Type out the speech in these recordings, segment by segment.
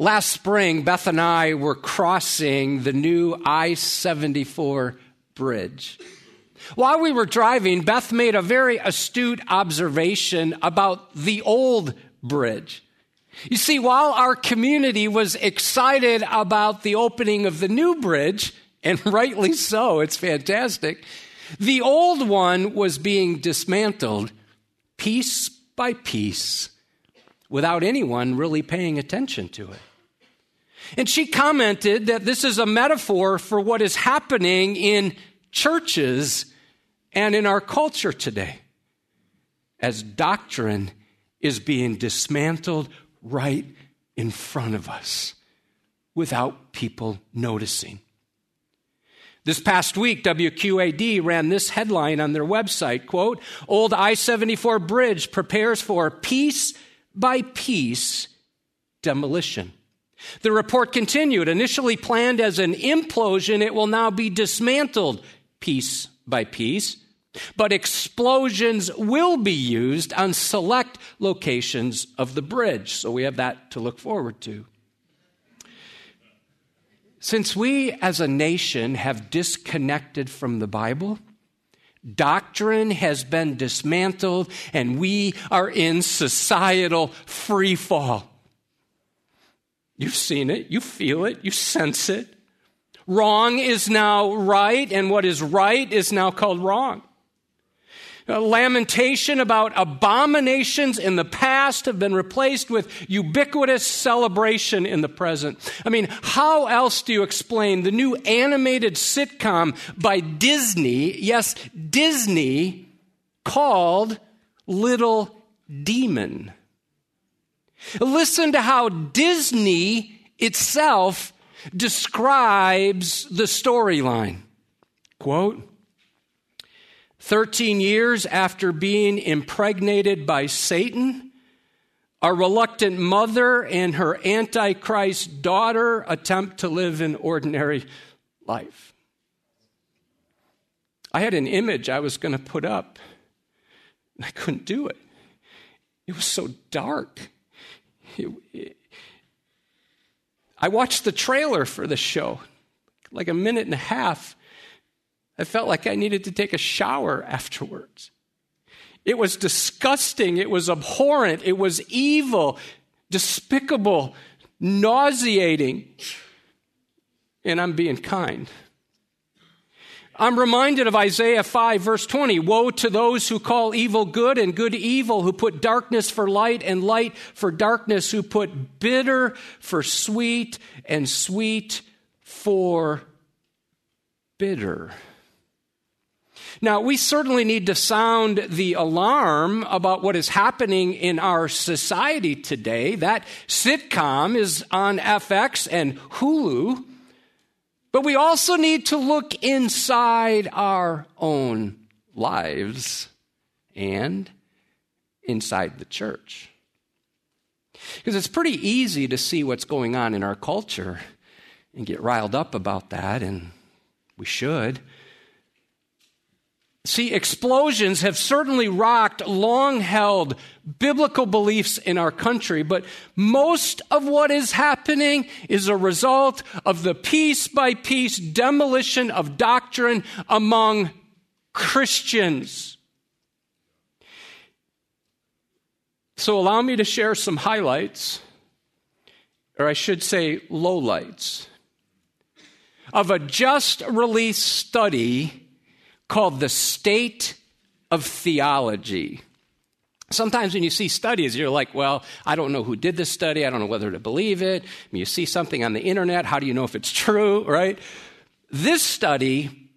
Last spring, Beth and I were crossing the new I 74 bridge. While we were driving, Beth made a very astute observation about the old bridge. You see, while our community was excited about the opening of the new bridge, and rightly so, it's fantastic, the old one was being dismantled piece by piece without anyone really paying attention to it. And she commented that this is a metaphor for what is happening in churches and in our culture today as doctrine is being dismantled right in front of us without people noticing. This past week, WQAD ran this headline on their website, quote, Old I-74 bridge prepares for piece by piece demolition. The report continued. Initially planned as an implosion, it will now be dismantled piece by piece. But explosions will be used on select locations of the bridge. So we have that to look forward to. Since we as a nation have disconnected from the Bible, doctrine has been dismantled and we are in societal free fall. You've seen it, you feel it, you sense it. Wrong is now right, and what is right is now called wrong. A lamentation about abominations in the past have been replaced with ubiquitous celebration in the present. I mean, how else do you explain the new animated sitcom by Disney? Yes, Disney called Little Demon. Listen to how Disney itself describes the storyline. Quote, 13 years after being impregnated by Satan, a reluctant mother and her Antichrist daughter attempt to live an ordinary life. I had an image I was going to put up, and I couldn't do it. It was so dark. I watched the trailer for the show, like a minute and a half. I felt like I needed to take a shower afterwards. It was disgusting. It was abhorrent. It was evil, despicable, nauseating. And I'm being kind. I'm reminded of Isaiah 5, verse 20. Woe to those who call evil good and good evil, who put darkness for light and light for darkness, who put bitter for sweet and sweet for bitter. Now, we certainly need to sound the alarm about what is happening in our society today. That sitcom is on FX and Hulu. But we also need to look inside our own lives and inside the church. Because it's pretty easy to see what's going on in our culture and get riled up about that, and we should. See, explosions have certainly rocked long held biblical beliefs in our country, but most of what is happening is a result of the piece by piece demolition of doctrine among Christians. So, allow me to share some highlights, or I should say, lowlights, of a just released study called The State of Theology. Sometimes when you see studies, you're like, well, I don't know who did this study. I don't know whether to believe it. I mean, you see something on the internet. How do you know if it's true, right? This study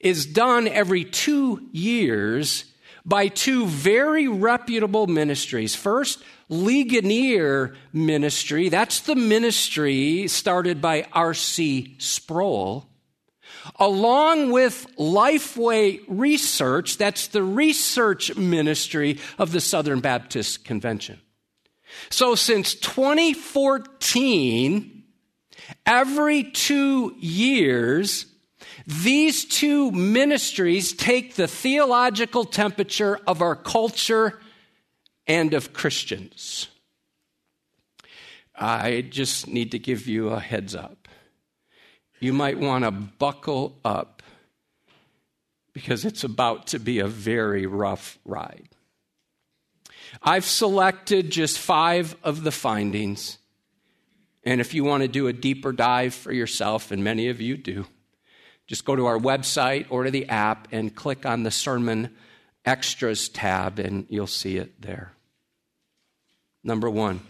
is done every two years by two very reputable ministries. First, Ligonier Ministry. That's the ministry started by R.C. Sproul along with Lifeway Research, that's the research ministry of the Southern Baptist Convention. So since 2014, every two years, these two ministries take the theological temperature of our culture and of Christians. I just need to give you a heads up. You might want to buckle up because it's about to be a very rough ride. I've selected just five of the findings. And if you want to do a deeper dive for yourself, and many of you do, just go to our website or to the app and click on the Sermon Extras tab, and you'll see it there. Number one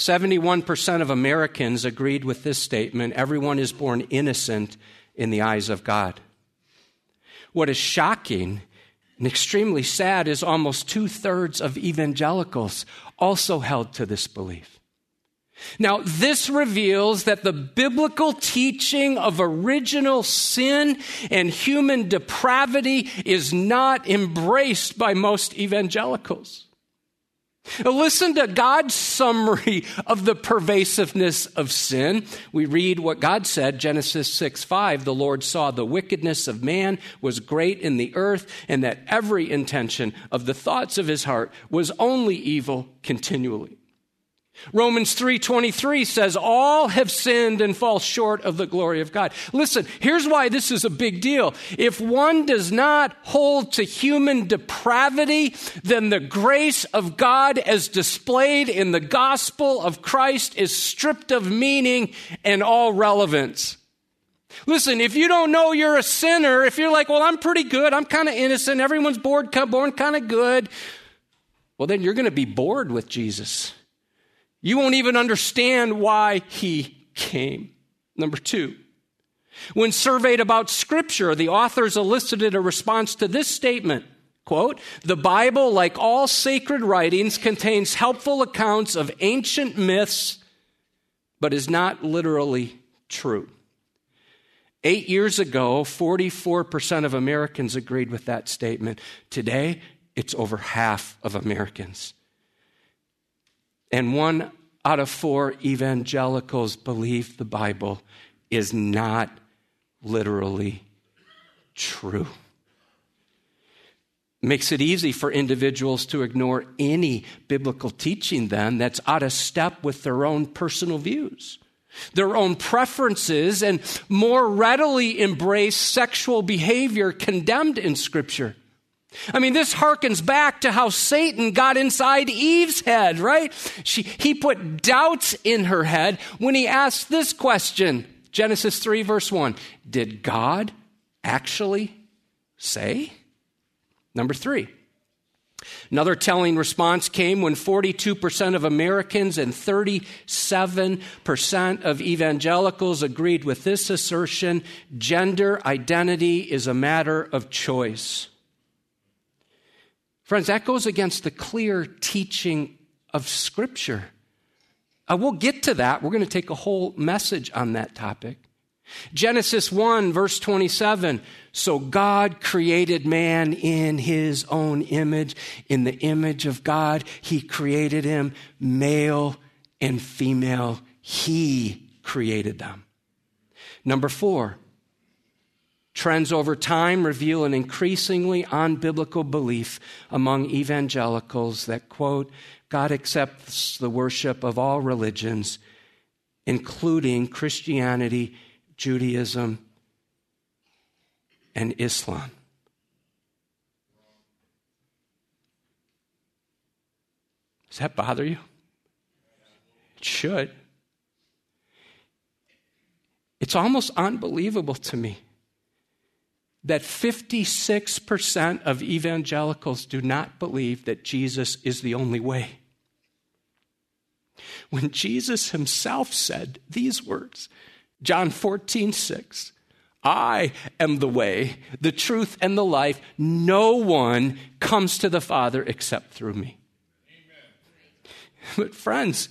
71% of Americans agreed with this statement everyone is born innocent in the eyes of God. What is shocking and extremely sad is almost two thirds of evangelicals also held to this belief. Now, this reveals that the biblical teaching of original sin and human depravity is not embraced by most evangelicals. Listen to God's summary of the pervasiveness of sin. We read what God said, Genesis 6 5. The Lord saw the wickedness of man was great in the earth, and that every intention of the thoughts of his heart was only evil continually. Romans 3:23 says all have sinned and fall short of the glory of God. Listen, here's why this is a big deal. If one does not hold to human depravity, then the grace of God as displayed in the gospel of Christ is stripped of meaning and all relevance. Listen, if you don't know you're a sinner, if you're like, well, I'm pretty good, I'm kind of innocent, everyone's born, born kind of good, well, then you're going to be bored with Jesus. You won't even understand why he came. Number two, when surveyed about Scripture, the authors elicited a response to this statement. Quote, the Bible, like all sacred writings, contains helpful accounts of ancient myths, but is not literally true. Eight years ago, 44% of Americans agreed with that statement. Today, it's over half of Americans. And one out of four evangelicals believe the Bible is not literally true. Makes it easy for individuals to ignore any biblical teaching, then, that's out of step with their own personal views, their own preferences, and more readily embrace sexual behavior condemned in Scripture. I mean, this harkens back to how Satan got inside Eve's head, right? She, he put doubts in her head when he asked this question Genesis 3, verse 1 Did God actually say? Number three. Another telling response came when 42% of Americans and 37% of evangelicals agreed with this assertion gender identity is a matter of choice. Friends, that goes against the clear teaching of Scripture. Uh, we'll get to that. We're going to take a whole message on that topic. Genesis 1, verse 27. So God created man in his own image. In the image of God, he created him, male and female. He created them. Number four, Trends over time reveal an increasingly unbiblical belief among evangelicals that, quote, God accepts the worship of all religions, including Christianity, Judaism, and Islam. Does that bother you? It should. It's almost unbelievable to me that 56% of evangelicals do not believe that Jesus is the only way. When Jesus himself said these words, John 14, 6, I am the way, the truth, and the life. No one comes to the Father except through me. Amen. But, friends,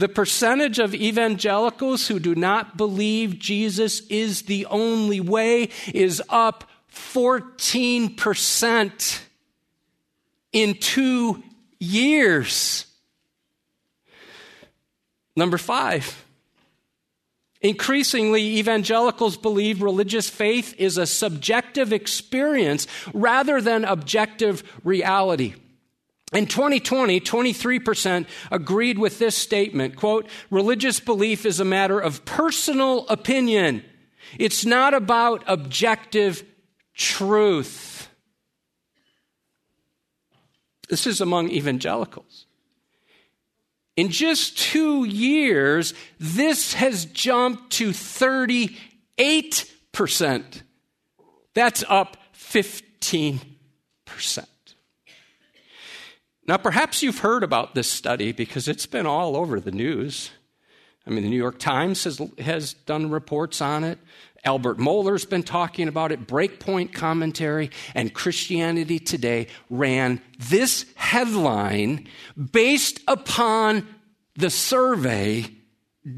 the percentage of evangelicals who do not believe Jesus is the only way is up 14% in two years. Number five, increasingly evangelicals believe religious faith is a subjective experience rather than objective reality. In 2020, 23% agreed with this statement, quote, religious belief is a matter of personal opinion. It's not about objective truth. This is among evangelicals. In just two years, this has jumped to 38%. That's up 15%. Now, perhaps you've heard about this study because it's been all over the news. I mean, the New York Times has, has done reports on it. Albert Mohler's been talking about it. Breakpoint commentary and Christianity Today ran this headline based upon the survey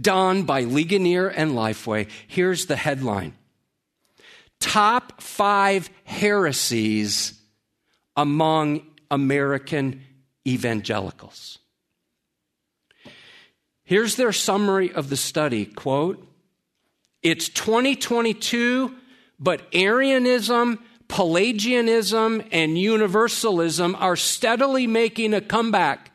done by Ligonier and Lifeway. Here's the headline Top five heresies among American evangelicals. Here's their summary of the study quote, It's 2022, but Arianism, Pelagianism, and Universalism are steadily making a comeback.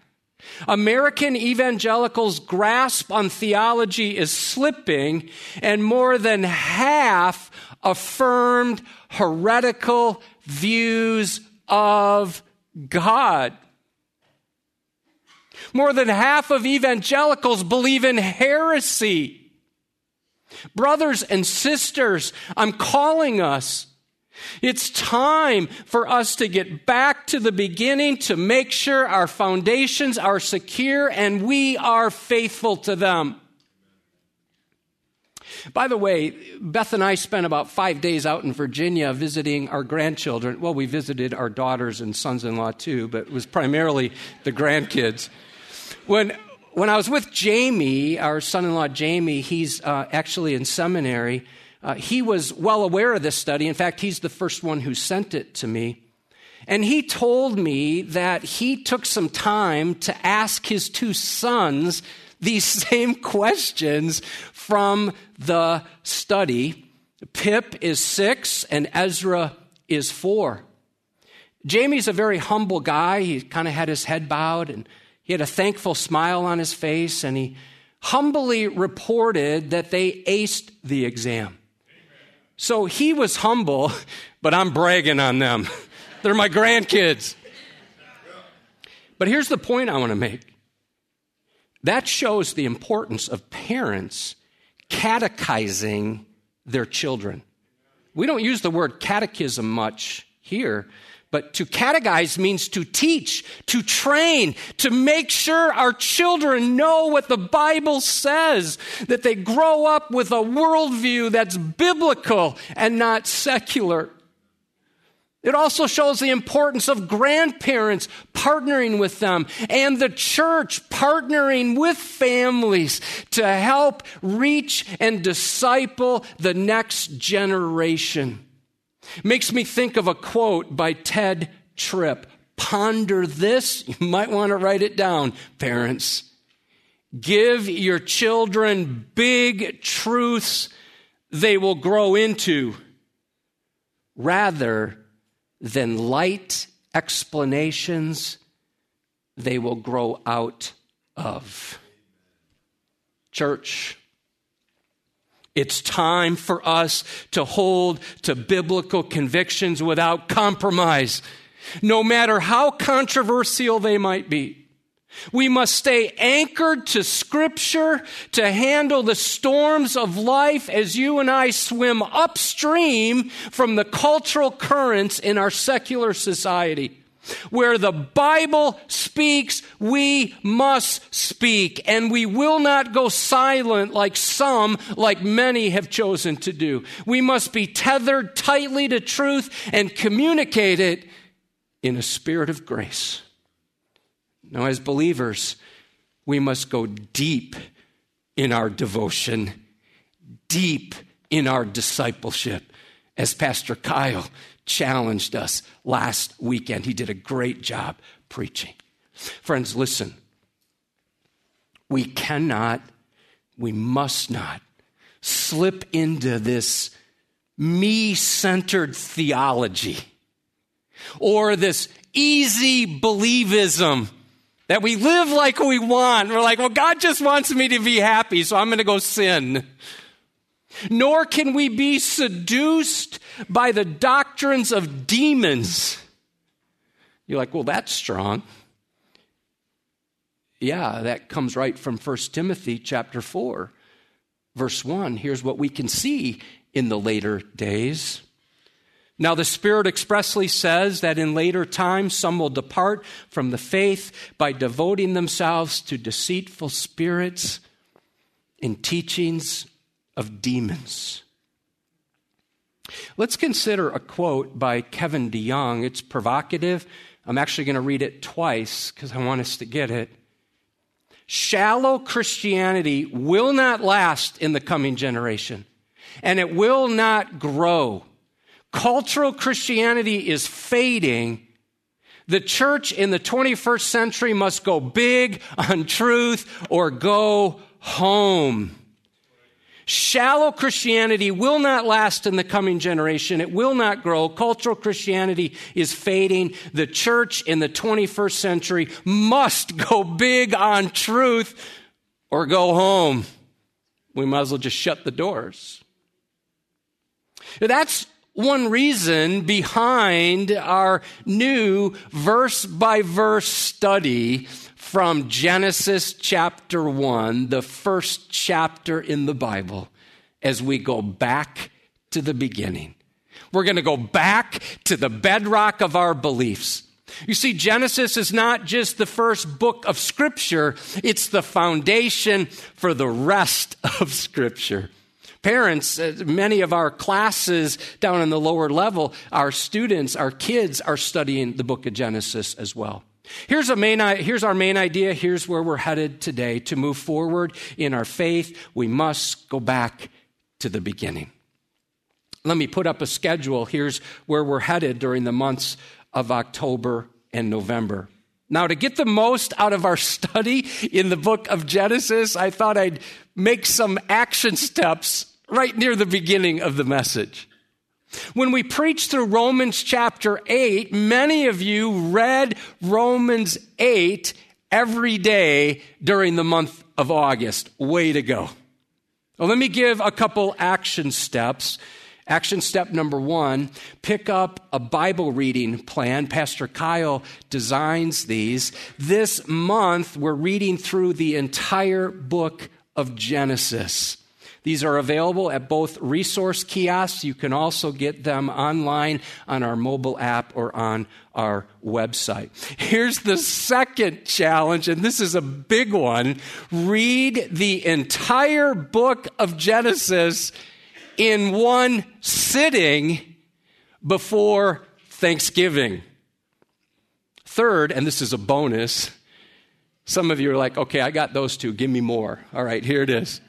American evangelicals' grasp on theology is slipping, and more than half affirmed heretical views of God. More than half of evangelicals believe in heresy. Brothers and sisters, I'm calling us. It's time for us to get back to the beginning to make sure our foundations are secure and we are faithful to them. By the way, Beth and I spent about five days out in Virginia visiting our grandchildren. Well, we visited our daughters and sons in law too, but it was primarily the grandkids. When, when I was with Jamie, our son in law Jamie, he's uh, actually in seminary. Uh, he was well aware of this study. In fact, he's the first one who sent it to me. And he told me that he took some time to ask his two sons these same questions from the study. Pip is six and Ezra is four. Jamie's a very humble guy. He kind of had his head bowed and he had a thankful smile on his face, and he humbly reported that they aced the exam. So he was humble, but I'm bragging on them. They're my grandkids. But here's the point I want to make that shows the importance of parents catechizing their children. We don't use the word catechism much here, but to catechize means to teach, to train, to make sure our children know what the Bible says, that they grow up with a worldview that's biblical and not secular. It also shows the importance of grandparents partnering with them and the church partnering with families to help reach and disciple the next generation. Makes me think of a quote by Ted Tripp. Ponder this. You might want to write it down, parents. Give your children big truths they will grow into rather than light explanations they will grow out of. Church, it's time for us to hold to biblical convictions without compromise, no matter how controversial they might be. We must stay anchored to Scripture to handle the storms of life as you and I swim upstream from the cultural currents in our secular society. Where the Bible speaks, we must speak, and we will not go silent like some, like many have chosen to do. We must be tethered tightly to truth and communicate it in a spirit of grace. Now, as believers, we must go deep in our devotion, deep in our discipleship, as Pastor Kyle challenged us last weekend. He did a great job preaching. Friends, listen. We cannot, we must not slip into this me centered theology or this easy believism that we live like we want. We're like, well, God just wants me to be happy, so I'm going to go sin. Nor can we be seduced by the doctrines of demons. You're like, well, that's strong. Yeah, that comes right from 1 Timothy chapter 4, verse 1. Here's what we can see in the later days. Now, the Spirit expressly says that in later times some will depart from the faith by devoting themselves to deceitful spirits and teachings of demons. Let's consider a quote by Kevin DeYoung. It's provocative. I'm actually going to read it twice because I want us to get it. Shallow Christianity will not last in the coming generation, and it will not grow. Cultural Christianity is fading. The church in the 21st century must go big on truth or go home. Shallow Christianity will not last in the coming generation. It will not grow. Cultural Christianity is fading. The church in the 21st century must go big on truth or go home. We might as well just shut the doors. That's one reason behind our new verse by verse study from Genesis chapter 1, the first chapter in the Bible, as we go back to the beginning. We're going to go back to the bedrock of our beliefs. You see, Genesis is not just the first book of Scripture, it's the foundation for the rest of Scripture. Parents, uh, many of our classes down in the lower level, our students, our kids are studying the book of Genesis as well. Here's, main, here's our main idea. Here's where we're headed today. To move forward in our faith, we must go back to the beginning. Let me put up a schedule. Here's where we're headed during the months of October and November. Now, to get the most out of our study in the book of Genesis, I thought I'd make some action steps right near the beginning of the message. When we preached through Romans chapter 8, many of you read Romans 8 every day during the month of August. Way to go. Well, let me give a couple action steps. Action step number one pick up a Bible reading plan. Pastor Kyle designs these. This month, we're reading through the entire book of Genesis. These are available at both resource kiosks. You can also get them online on our mobile app or on our website. Here's the second challenge, and this is a big one. Read the entire book of Genesis in one sitting before Thanksgiving. Third, and this is a bonus, some of you are like, okay, I got those two. Give me more. All right, here it is.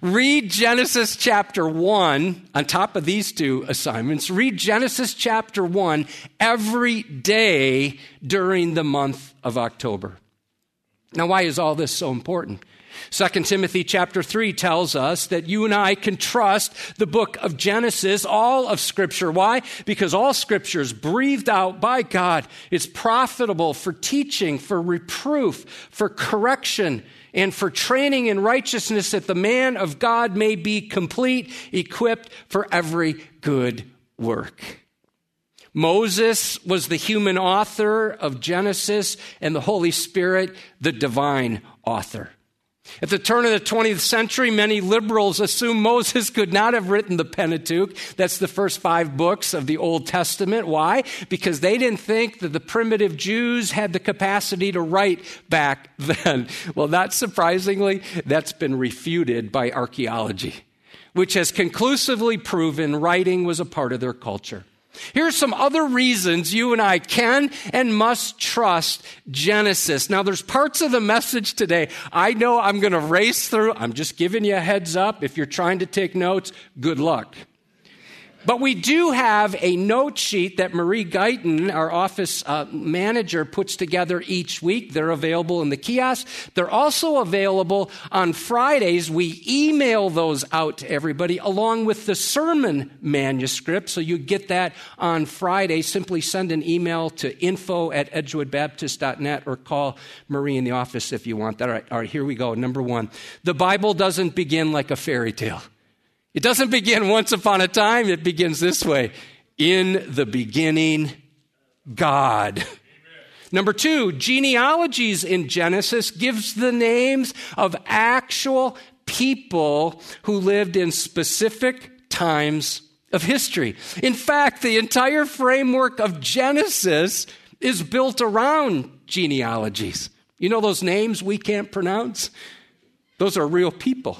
Read Genesis chapter 1 on top of these two assignments. Read Genesis chapter 1 every day during the month of October. Now, why is all this so important? 2 Timothy chapter 3 tells us that you and I can trust the book of Genesis, all of Scripture. Why? Because all Scripture is breathed out by God. It's profitable for teaching, for reproof, for correction, and for training in righteousness that the man of God may be complete, equipped for every good work. Moses was the human author of Genesis, and the Holy Spirit, the divine author. At the turn of the 20th century, many liberals assumed Moses could not have written the Pentateuch. That's the first five books of the Old Testament. Why? Because they didn't think that the primitive Jews had the capacity to write back then. Well, not surprisingly, that's been refuted by archaeology, which has conclusively proven writing was a part of their culture. Here's some other reasons you and I can and must trust Genesis. Now, there's parts of the message today I know I'm going to race through. I'm just giving you a heads up. If you're trying to take notes, good luck. But we do have a note sheet that Marie Guyton, our office uh, manager, puts together each week. They're available in the kiosk. They're also available on Fridays. We email those out to everybody along with the sermon manuscript. So you get that on Friday. Simply send an email to info at edgewoodbaptist.net or call Marie in the office if you want that. All right, all right, here we go. Number one the Bible doesn't begin like a fairy tale. It doesn't begin once upon a time, it begins this way In the beginning, God. Number two, genealogies in Genesis gives the names of actual people who lived in specific times of history. In fact, the entire framework of Genesis is built around genealogies. You know those names we can't pronounce? Those are real people.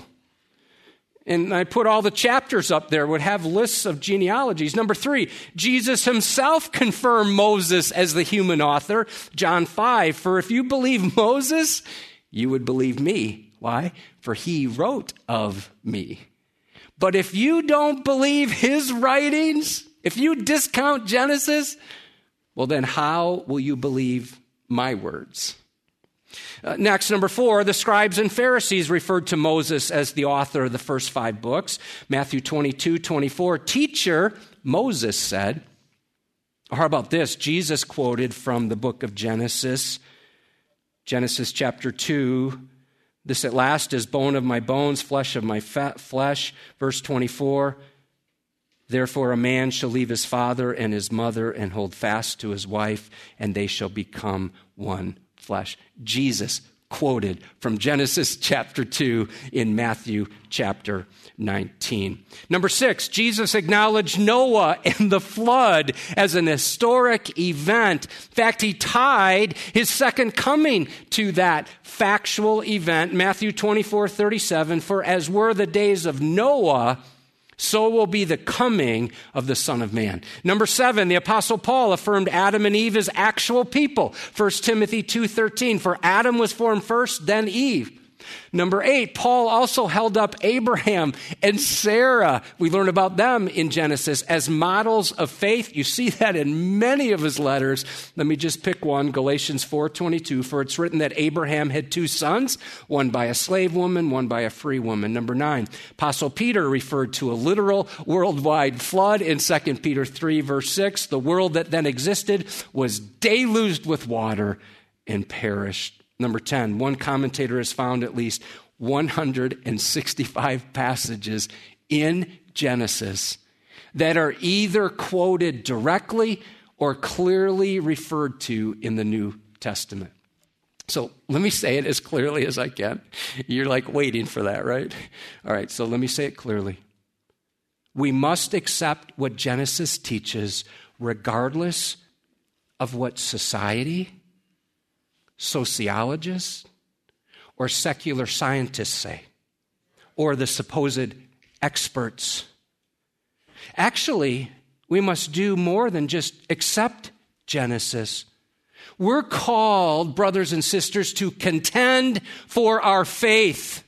And I put all the chapters up there, would have lists of genealogies. Number three, Jesus himself confirmed Moses as the human author. John 5, for if you believe Moses, you would believe me. Why? For he wrote of me. But if you don't believe his writings, if you discount Genesis, well, then how will you believe my words? Uh, next, number four, the scribes and Pharisees referred to Moses as the author of the first five books. Matthew 22, 24. Teacher, Moses said, or how about this? Jesus quoted from the book of Genesis, Genesis chapter 2. This at last is bone of my bones, flesh of my flesh. Verse 24. Therefore, a man shall leave his father and his mother and hold fast to his wife, and they shall become one flesh. Jesus quoted from Genesis chapter 2 in Matthew chapter 19. Number six, Jesus acknowledged Noah and the flood as an historic event. In fact, he tied his second coming to that factual event. Matthew 24, 37, for as were the days of Noah, so will be the coming of the Son of Man. Number seven, the Apostle Paul affirmed Adam and Eve as actual people. 1 Timothy 2.13, for Adam was formed first, then Eve. Number eight, Paul also held up Abraham and Sarah. We learn about them in Genesis as models of faith. You see that in many of his letters. Let me just pick one, Galatians 4:22, for it's written that Abraham had two sons, one by a slave woman, one by a free woman. Number 9, Apostle Peter referred to a literal worldwide flood in 2 Peter 3 verse 6. The world that then existed was deluged with water and perished Number 10, one commentator has found at least 165 passages in Genesis that are either quoted directly or clearly referred to in the New Testament. So let me say it as clearly as I can. You're like waiting for that, right? All right, so let me say it clearly. We must accept what Genesis teaches, regardless of what society sociologists or secular scientists say, or the supposed experts. Actually, we must do more than just accept Genesis. We're called, brothers and sisters, to contend for our faith.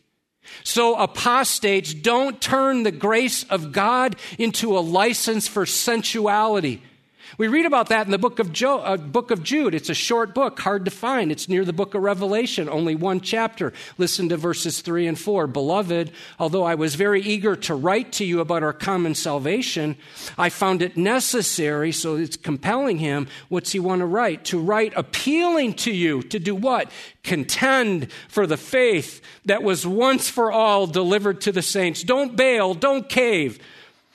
So apostates don't turn the grace of God into a license for sensuality we read about that in the book of, jo- uh, book of Jude. It's a short book, hard to find. It's near the book of Revelation, only one chapter. Listen to verses 3 and 4. Beloved, although I was very eager to write to you about our common salvation, I found it necessary, so it's compelling him. What's he want to write? To write appealing to you to do what? Contend for the faith that was once for all delivered to the saints. Don't bail, don't cave.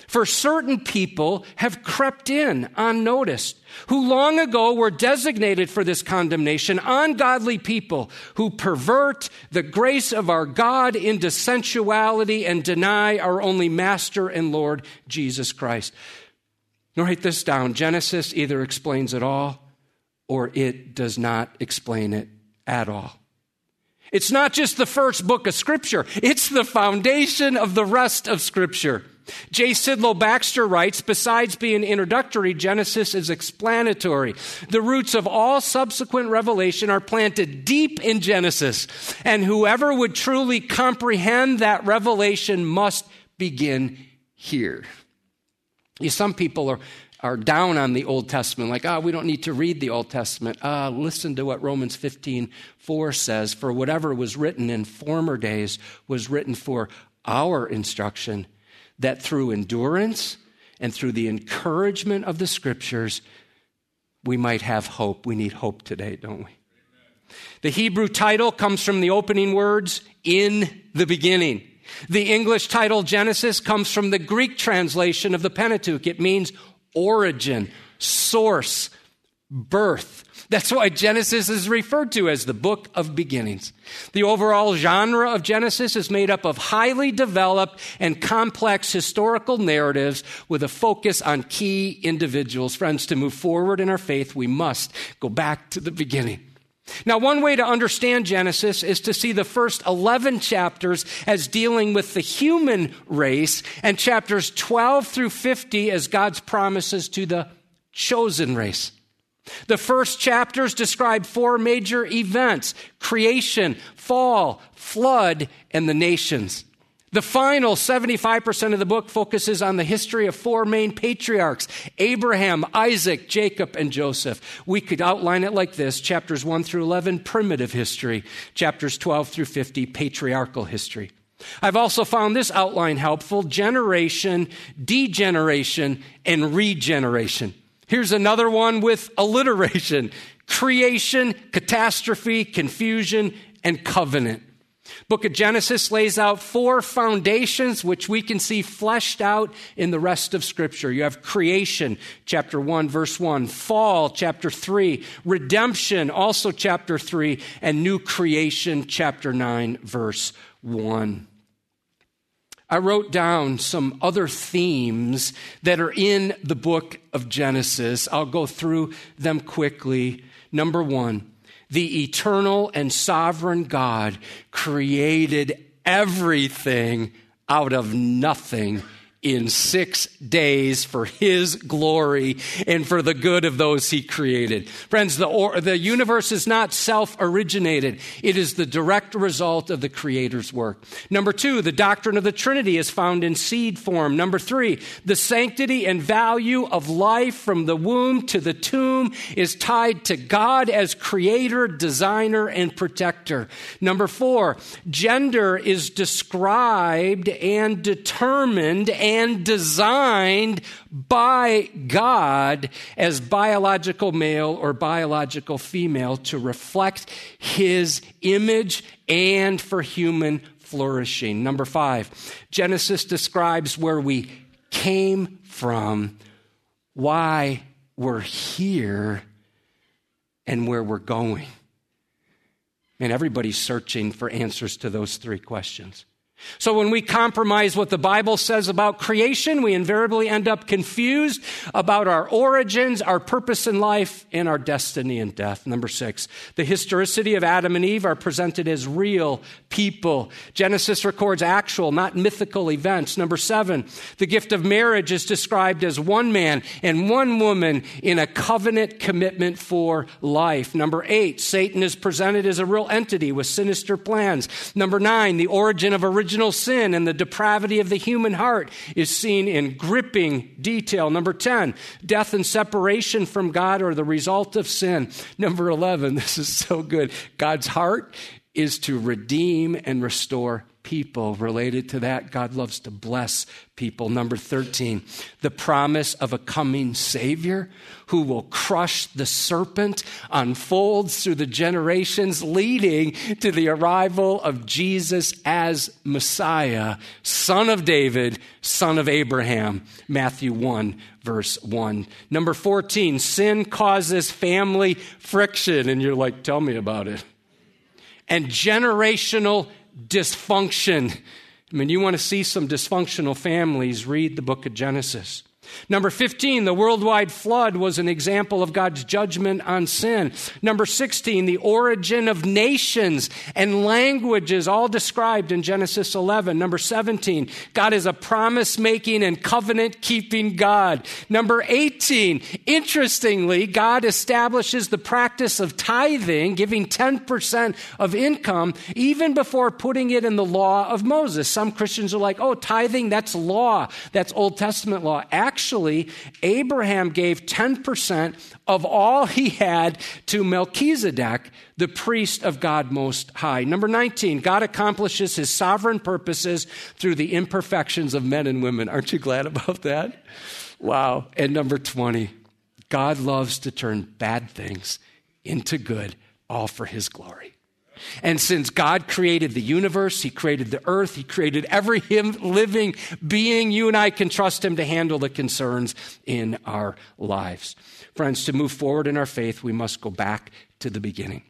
For certain people have crept in unnoticed, who long ago were designated for this condemnation, ungodly people who pervert the grace of our God into sensuality and deny our only Master and Lord, Jesus Christ. Now, Write this down Genesis either explains it all or it does not explain it at all. It's not just the first book of Scripture, it's the foundation of the rest of Scripture. J. Sidlow Baxter writes Besides being introductory, Genesis is explanatory. The roots of all subsequent revelation are planted deep in Genesis, and whoever would truly comprehend that revelation must begin here. You, some people are, are down on the Old Testament, like, oh, we don't need to read the Old Testament. Uh, listen to what Romans 15 4 says. For whatever was written in former days was written for our instruction, that through endurance and through the encouragement of the scriptures, we might have hope. We need hope today, don't we? The Hebrew title comes from the opening words, in the beginning. The English title Genesis comes from the Greek translation of the Pentateuch. It means origin, source, birth. That's why Genesis is referred to as the book of beginnings. The overall genre of Genesis is made up of highly developed and complex historical narratives with a focus on key individuals. Friends, to move forward in our faith, we must go back to the beginning. Now, one way to understand Genesis is to see the first 11 chapters as dealing with the human race and chapters 12 through 50 as God's promises to the chosen race. The first chapters describe four major events creation, fall, flood, and the nations. The final 75% of the book focuses on the history of four main patriarchs Abraham, Isaac, Jacob, and Joseph. We could outline it like this chapters 1 through 11, primitive history, chapters 12 through 50, patriarchal history. I've also found this outline helpful generation, degeneration, and regeneration. Here's another one with alliteration creation, catastrophe, confusion, and covenant. Book of Genesis lays out four foundations which we can see fleshed out in the rest of scripture. You have creation, chapter 1 verse 1, fall, chapter 3, redemption, also chapter 3, and new creation, chapter 9 verse 1. I wrote down some other themes that are in the book of Genesis. I'll go through them quickly. Number one, the eternal and sovereign God created everything out of nothing in six days for his glory and for the good of those he created. Friends, the, or, the universe is not self originated, it is the direct result of the Creator's work. Number two, the doctrine of the Trinity is found in seed form. Number three, the sanctity and value of life from the womb to the tomb is tied to God as creator, designer, and protector. Number four, gender is described and determined and designed by God as biological male or biological female to reflect his image and for human flourishing. Number five, Genesis describes where we came from, why we're here, and where we're going. And everybody's searching for answers to those three questions. So when we compromise what the Bible says about creation, we invariably end up confused about our origins, our purpose in life, and our destiny in death. Number six, the historicity of Adam and Eve are presented as real people. Genesis records actual, not mythical events. Number seven, the gift of marriage is described as one man and one woman in a covenant commitment for life. Number eight, Satan is presented as a real entity with sinister plans. Number nine, the origin of original original sin and the depravity of the human heart is seen in gripping detail. Number 10, death and separation from God are the result of sin. Number 11, this is so good. God's heart is to redeem and restore people. Related to that, God loves to bless people. Number 13, the promise of a coming Savior who will crush the serpent unfolds through the generations, leading to the arrival of Jesus as Messiah, son of David, son of Abraham. Matthew 1, verse 1. Number 14, sin causes family friction. And you're like, tell me about it. And generational dysfunction. I mean, you want to see some dysfunctional families, read the book of Genesis. Number 15, the worldwide flood was an example of God's judgment on sin. Number 16, the origin of nations and languages, all described in Genesis 11. Number 17, God is a promise making and covenant keeping God. Number 18, interestingly, God establishes the practice of tithing, giving 10% of income, even before putting it in the law of Moses. Some Christians are like, oh, tithing, that's law, that's Old Testament law. Actually, actually, Abraham gave 10% of all he had to Melchizedek, the priest of God Most High. Number 19, God accomplishes his sovereign purposes through the imperfections of men and women. Aren't you glad about that? Wow. And number 20, God loves to turn bad things into good, all for his glory. And since God created the universe, He created the earth, He created every living being, you and I can trust Him to handle the concerns in our lives. Friends, to move forward in our faith, we must go back to the beginning.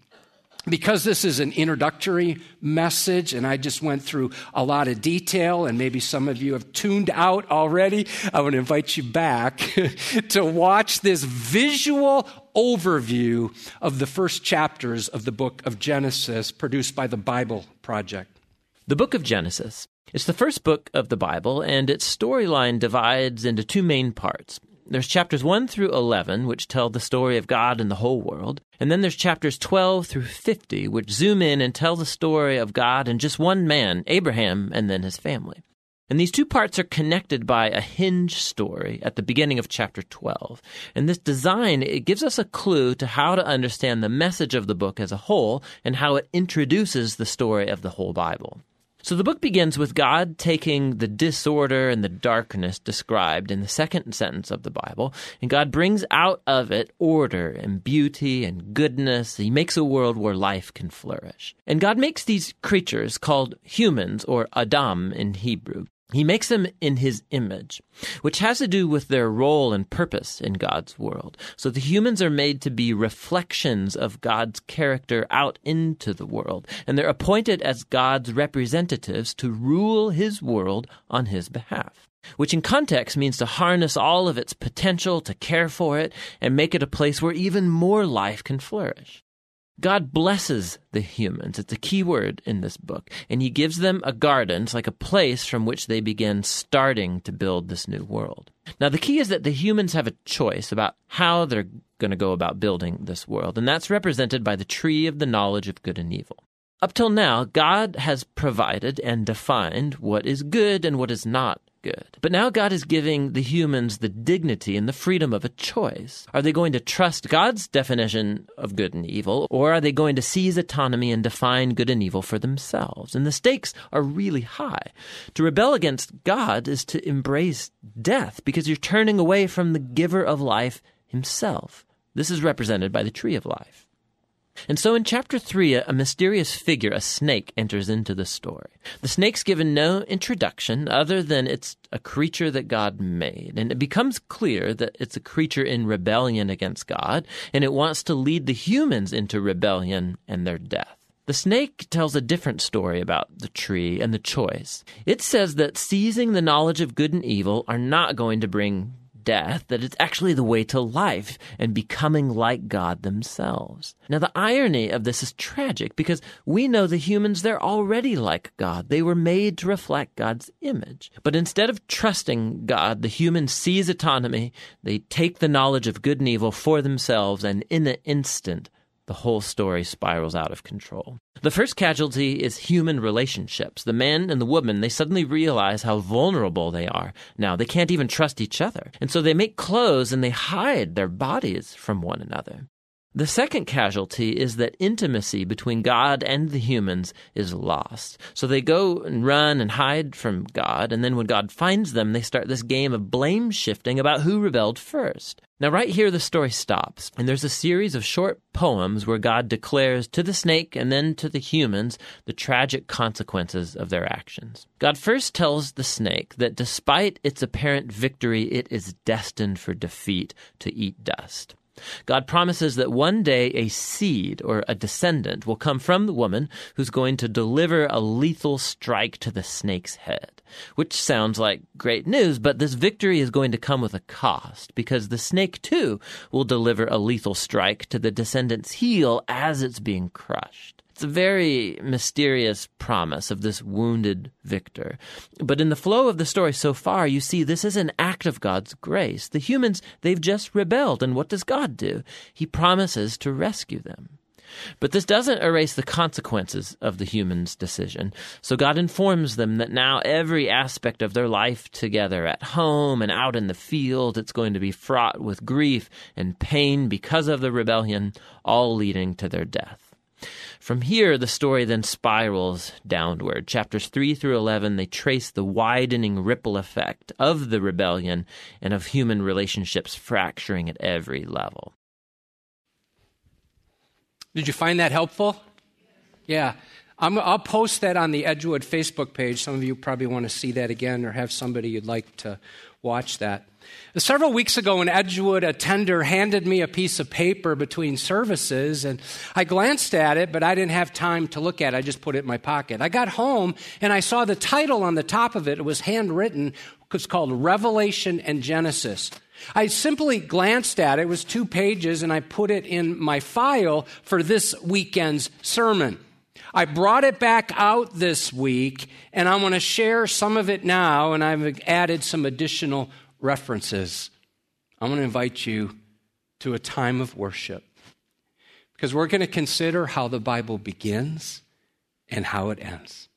Because this is an introductory message, and I just went through a lot of detail, and maybe some of you have tuned out already, I to invite you back to watch this visual overview of the first chapters of the book of Genesis produced by the Bible Project. The book of Genesis. It's the first book of the Bible, and its storyline divides into two main parts. There's chapters 1 through 11, which tell the story of God and the whole world. And then there's chapters 12 through 50, which zoom in and tell the story of God and just one man, Abraham, and then his family. And these two parts are connected by a hinge story at the beginning of chapter 12. And this design, it gives us a clue to how to understand the message of the book as a whole and how it introduces the story of the whole Bible. So the book begins with God taking the disorder and the darkness described in the second sentence of the Bible, and God brings out of it order and beauty and goodness. He makes a world where life can flourish. And God makes these creatures called humans, or Adam in Hebrew. He makes them in his image, which has to do with their role and purpose in God's world. So the humans are made to be reflections of God's character out into the world, and they're appointed as God's representatives to rule his world on his behalf. Which in context means to harness all of its potential, to care for it, and make it a place where even more life can flourish. God blesses the humans. It's a key word in this book. And he gives them a garden. It's like a place from which they begin starting to build this new world. Now, the key is that the humans have a choice about how they're going to go about building this world. And that's represented by the tree of the knowledge of good and evil. Up till now, God has provided and defined what is good and what is not good. But now God is giving the humans the dignity and the freedom of a choice. Are they going to trust God's definition of good and evil, or are they going to seize autonomy and define good and evil for themselves? And the stakes are really high. To rebel against God is to embrace death because you're turning away from the giver of life himself. This is represented by the tree of life. And so in chapter 3, a, mysterious figure, a snake, enters into the story. The snake's given no introduction other than it's a creature that God made. And it becomes clear that it's a creature in rebellion against God, and it wants to lead the humans into rebellion and their death. The snake tells a different story about the tree and the choice. It says that seizing the knowledge of good and evil are not going to bring death, that it's actually the way to life and becoming like God themselves. Now, the irony of this is tragic because we know the humans, they're already like God. They were made to reflect God's image. But instead of trusting God, the humans seize autonomy, they take the knowledge of good and evil for themselves, and in an instant, the whole story spirals out of control. The first casualty is human relationships. The man and the woman, they suddenly realize how vulnerable they are. Now, they can't even trust each other. And so they make clothes and they hide their bodies from one another. The second casualty is that intimacy between God and the humans is lost. So they go and run and hide from God, and then when God finds them, they start this game of blame shifting about who rebelled first. Now, right here, the story stops, and there's a series of short poems where God declares to the snake and then to the humans the tragic consequences of their actions. God first tells the snake that despite its apparent victory, it is destined for defeat to eat dust. God promises that one day a seed or a descendant will come from the woman who's going to deliver a lethal strike to the snake's head, which sounds like great news, but this victory is going to come with a cost because the snake too will deliver a lethal strike to the descendant's heel as it's being crushed. It's a very mysterious promise of this wounded victor. But in the flow of the story so far, you see this is an act of God's grace. The humans, they've just rebelled, and what does God do? He promises to rescue them. But this doesn't erase the consequences of the human's decision. So God informs them that now every aspect of their life together, at home and out in the field, it's going to be fraught with grief and pain because of the rebellion, all leading to their death. From here, the story then spirals downward. Chapters 3 through 11, they trace the widening ripple effect of the rebellion and of human relationships fracturing at every level. Did you find that helpful? Yeah. i will post that on the Edgewood Facebook page. Some of you probably want to see that again or have somebody you'd like to watch that. Several weeks ago in Edgewood, a tender handed me a piece of paper between services, and I glanced at it, but I didn't have time to look at it. I just put it in my pocket. I got home and I saw the title on the top of it. It was handwritten. It's called Revelation and Genesis. I simply glanced at it. It was two pages, and I put it in my file for this weekend's sermon. I brought it back out this week, and I want to share some of it now, and I've added some additional references. I want to invite you to a time of worship because we're going to consider how the Bible begins and how it ends.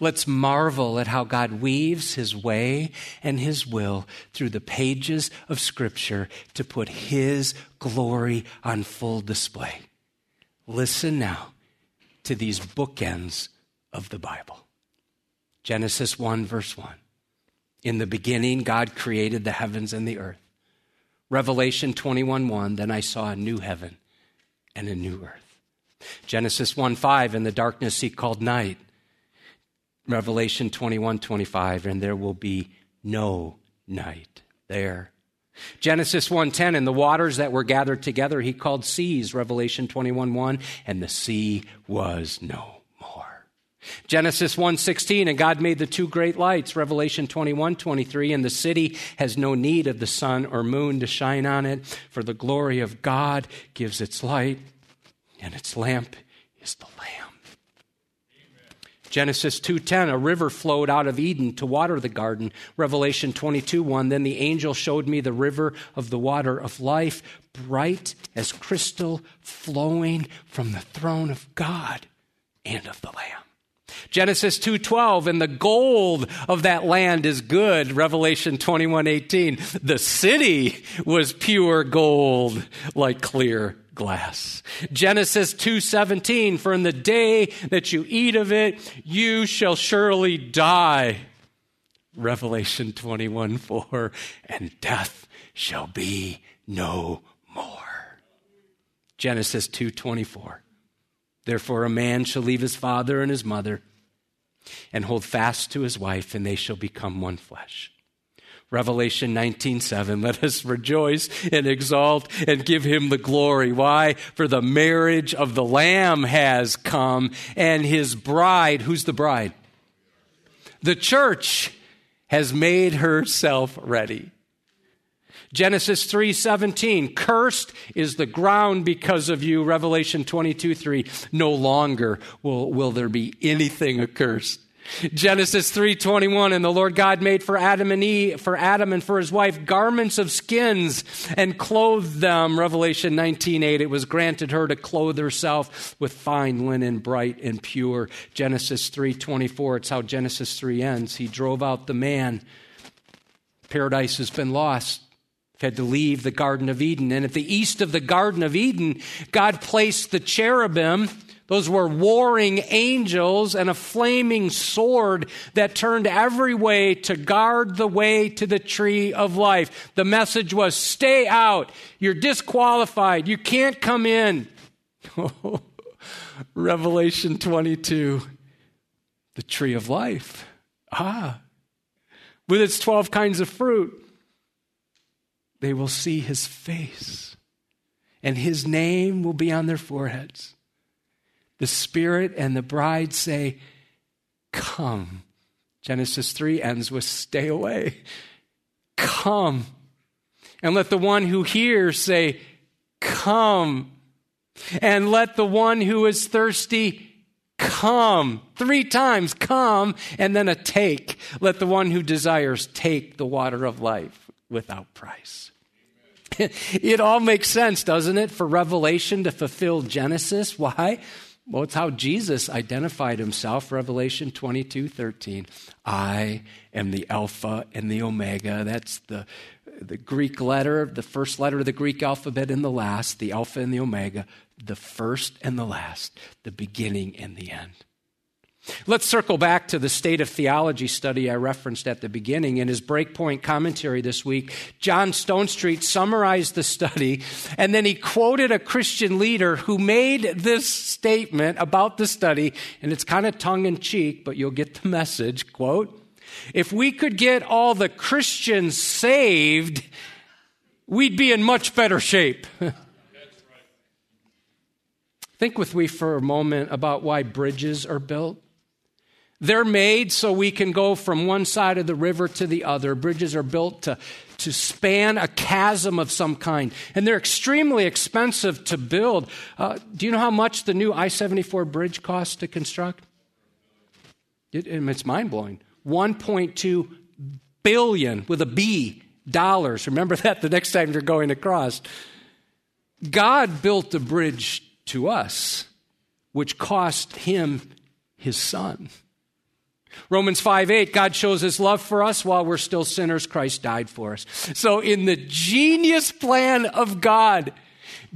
Let's marvel at how God weaves his way and his will through the pages of Scripture to put his glory on full display. Listen now to these bookends of the Bible Genesis 1, verse 1. In the beginning, God created the heavens and the earth. Revelation 21 1, then I saw a new heaven and a new earth. Genesis 1 5, in the darkness he called night Revelation 21 25, and there will be no night there. Genesis 1:10 and the waters that were gathered together he called seas Revelation 21:1 and the sea was no more. Genesis 1:16 and God made the two great lights Revelation 21:23 and the city has no need of the sun or moon to shine on it for the glory of God gives its light and its lamp is the lamb. Genesis 2:10 a river flowed out of Eden to water the garden. Revelation 22:1 then the angel showed me the river of the water of life bright as crystal flowing from the throne of God and of the lamb. Genesis 2:12 and the gold of that land is good Revelation 21:18 the city was pure gold like clear glass. Genesis 2:17 for in the day that you eat of it you shall surely die. Revelation 21:4 and death shall be no more. Genesis 2:24 Therefore a man shall leave his father and his mother and hold fast to his wife and they shall become one flesh. Revelation 19:7 Let us rejoice and exalt and give him the glory. Why? For the marriage of the lamb has come and his bride, who's the bride? The church has made herself ready. Genesis 3:17 Cursed is the ground because of you Revelation 22:3 No longer will, will there be anything accursed Genesis 3:21 and the Lord God made for Adam and Eve for Adam and for his wife garments of skins and clothed them. Revelation 19:8 it was granted her to clothe herself with fine linen bright and pure. Genesis 3:24 it's how Genesis 3 ends. He drove out the man. Paradise has been lost. Had to leave the garden of Eden and at the east of the garden of Eden God placed the cherubim those were warring angels and a flaming sword that turned every way to guard the way to the tree of life. The message was stay out. You're disqualified. You can't come in. Revelation 22, the tree of life. Ah, with its 12 kinds of fruit, they will see his face, and his name will be on their foreheads. The Spirit and the bride say, Come. Genesis 3 ends with, Stay away. Come. And let the one who hears say, Come. And let the one who is thirsty come. Three times, come, and then a take. Let the one who desires take the water of life without price. it all makes sense, doesn't it, for Revelation to fulfill Genesis? Why? Well, it's how Jesus identified himself, Revelation 22 13. I am the Alpha and the Omega. That's the, the Greek letter, the first letter of the Greek alphabet and the last, the Alpha and the Omega, the first and the last, the beginning and the end. Let's circle back to the state of theology study I referenced at the beginning. In his breakpoint commentary this week, John Stonestreet summarized the study, and then he quoted a Christian leader who made this statement about the study, and it's kind of tongue in cheek, but you'll get the message. Quote, if we could get all the Christians saved, we'd be in much better shape. Think with me for a moment about why bridges are built. They're made so we can go from one side of the river to the other. Bridges are built to, to span a chasm of some kind, and they're extremely expensive to build. Uh, do you know how much the new I 74 bridge costs to construct? It, it's mind blowing. 1.2 billion with a B dollars. Remember that the next time you're going across. God built the bridge to us, which cost him his son. Romans 5 8, God shows his love for us while we're still sinners. Christ died for us. So, in the genius plan of God,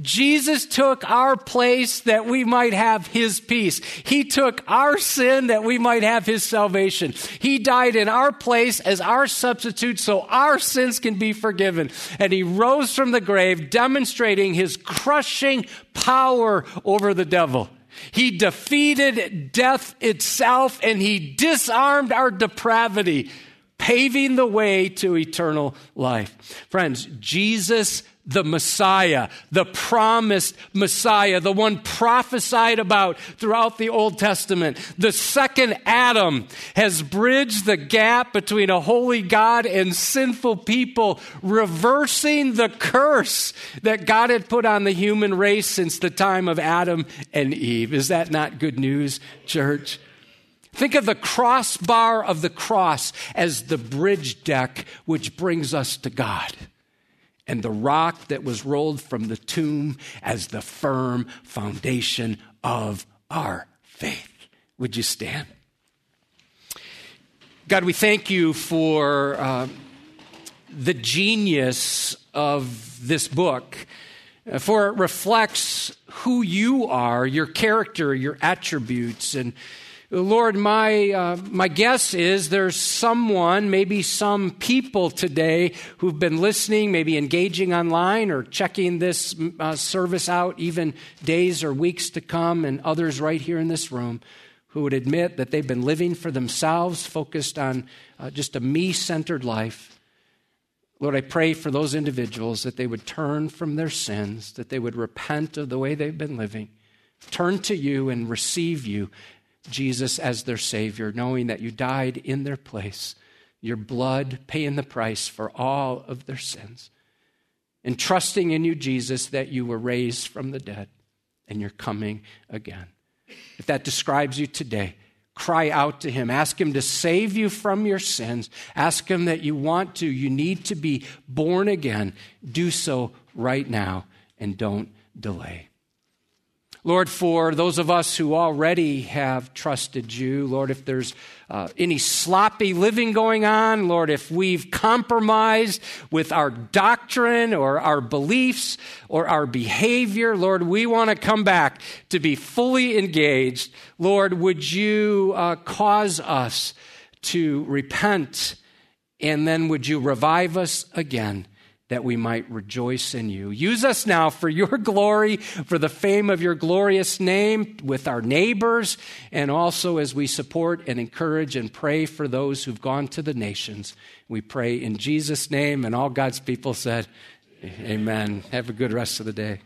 Jesus took our place that we might have his peace. He took our sin that we might have his salvation. He died in our place as our substitute so our sins can be forgiven. And he rose from the grave, demonstrating his crushing power over the devil. He defeated death itself and he disarmed our depravity, paving the way to eternal life. Friends, Jesus the Messiah, the promised Messiah, the one prophesied about throughout the Old Testament. The second Adam has bridged the gap between a holy God and sinful people, reversing the curse that God had put on the human race since the time of Adam and Eve. Is that not good news, church? Think of the crossbar of the cross as the bridge deck which brings us to God and the rock that was rolled from the tomb as the firm foundation of our faith. Would you stand? God, we thank you for uh, the genius of this book, uh, for it reflects who you are, your character, your attributes, and Lord, my, uh, my guess is there's someone, maybe some people today who've been listening, maybe engaging online or checking this uh, service out even days or weeks to come, and others right here in this room who would admit that they've been living for themselves, focused on uh, just a me centered life. Lord, I pray for those individuals that they would turn from their sins, that they would repent of the way they've been living, turn to you and receive you Jesus as their Savior, knowing that you died in their place, your blood paying the price for all of their sins, and trusting in you, Jesus, that you were raised from the dead and you're coming again. If that describes you today, cry out to Him. Ask Him to save you from your sins. Ask Him that you want to, you need to be born again. Do so right now and don't delay. Lord, for those of us who already have trusted you, Lord, if there's uh, any sloppy living going on, Lord, if we've compromised with our doctrine or our beliefs or our behavior, Lord, we want to come back to be fully engaged. Lord, would you uh, cause us to repent and then would you revive us again? That we might rejoice in you. Use us now for your glory, for the fame of your glorious name with our neighbors, and also as we support and encourage and pray for those who've gone to the nations. We pray in Jesus' name, and all God's people said, Amen. Have a good rest of the day.